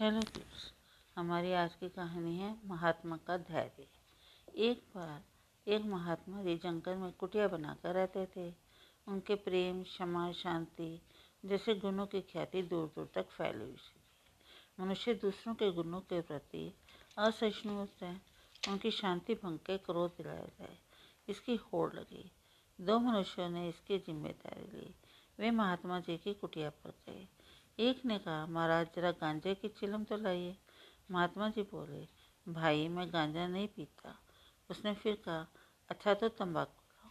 Hello kids हमारी आज की कहानी है महात्मा का धैर्य। एक बार एक महात्मा जी जंगल में कुटिया बनाकर रहते थे। उनके प्रेम, क्षमा, शांति जैसे गुणों की ख्याति दूर दूर तक फैली हुई थी। मनुष्य दूसरों के गुणों के प्रति असहिष्णु होते हैं, उनकी शांति भंग के क्रोध दिलाया जाए, इसकी होड़ लगी। दो मनुष्यों ने इसकी ज़िम्मेदारी ली। वे महात्मा जी की कुटिया पर गए। एक ने कहा, महाराज, जरा गांजे की चिलम तो लाइए। महात्मा जी बोले, भाई, मैं गांजा नहीं पीता। उसने फिर कहा अच्छा तो तंबाकू लाओ।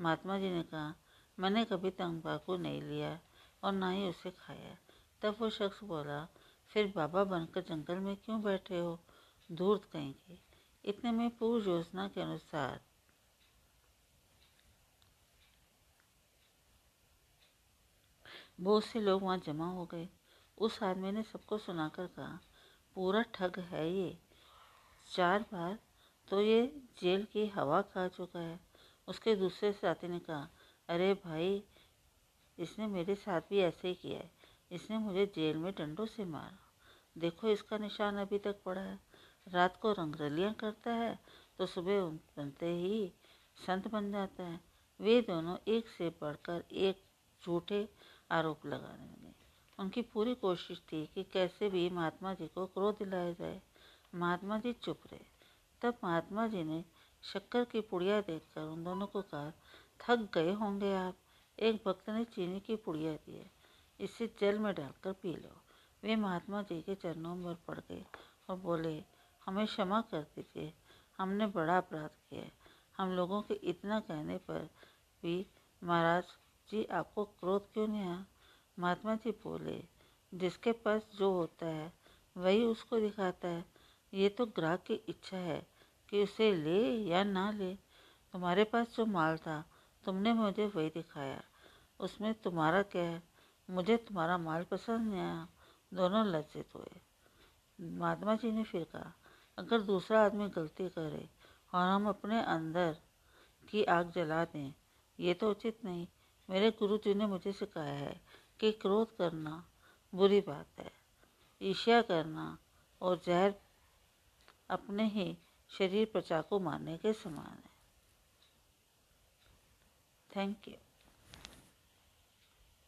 महात्मा जी ने कहा, मैंने कभी तंबाकू नहीं लिया और ना ही उसे खाया। तब वो शख्स बोला, फिर बाबा बनकर जंगल में क्यों बैठे हो? दूर कहेंगे इतने में पूर्व योजना के अनुसार बहुत से लोग वहाँ जमा हो गए। उस आदमी ने सबको सुनाकर कहा, पूरा ठग है ये। चार बार तो ये जेल की हवा खा चुका है। उसके दूसरे साथी ने कहा, अरे भाई, इसने मेरे साथ भी ऐसे ही किया है। इसने मुझे जेल में डंडों से मारा। देखो इसका निशान अभी तक पड़ा है। रात को रंगरलियाँ करता है तो सुबह बनते ही संत बन जाता है। वे दोनों एक से बढ़कर एक झूठे आरोप लगाने लगे। उनकी पूरी कोशिश थी कि कैसे भी महात्मा जी को क्रोध दिलाया जाए। महात्मा जी चुप रहे। तब महात्मा जी ने शक्कर की पुड़िया देखकर उन दोनों को कहा, थक गए होंगे आप। एक भक्त ने चीनी की पुड़िया दी है। इसे जल में डालकर पी लो। वे महात्मा जी के चरणों में पड़ गए और बोले, हमें क्षमा कर दीजिए। हमने बड़ा अपराध किया है। हम लोगों के इतना कहने पर भी महाराज जी, आपको क्रोध क्यों नहीं आया? महात्मा जी बोले, जिसके पास जो होता है, वही उसको दिखाता है। ये तो ग्राहक की इच्छा है कि उसे ले या ना ले। तुम्हारे पास जो माल था, तुमने मुझे वही दिखाया। उसमें तुम्हारा क्या है? मुझे तुम्हारा माल पसंद नहीं आया। दोनों लज्जित हुए। महात्मा जी ने फिर कहा, अगर दूसरा आदमी गलती करे और हम अपने अंदर की आग जला दें, ये तो उचित नहीं। मेरे गुरु जी ने मुझे सिखाया है कि क्रोध करना बुरी बात है, ईर्ष्या करना और जहर अपने ही शरीर पर चाकू मारने के समान है। Thank you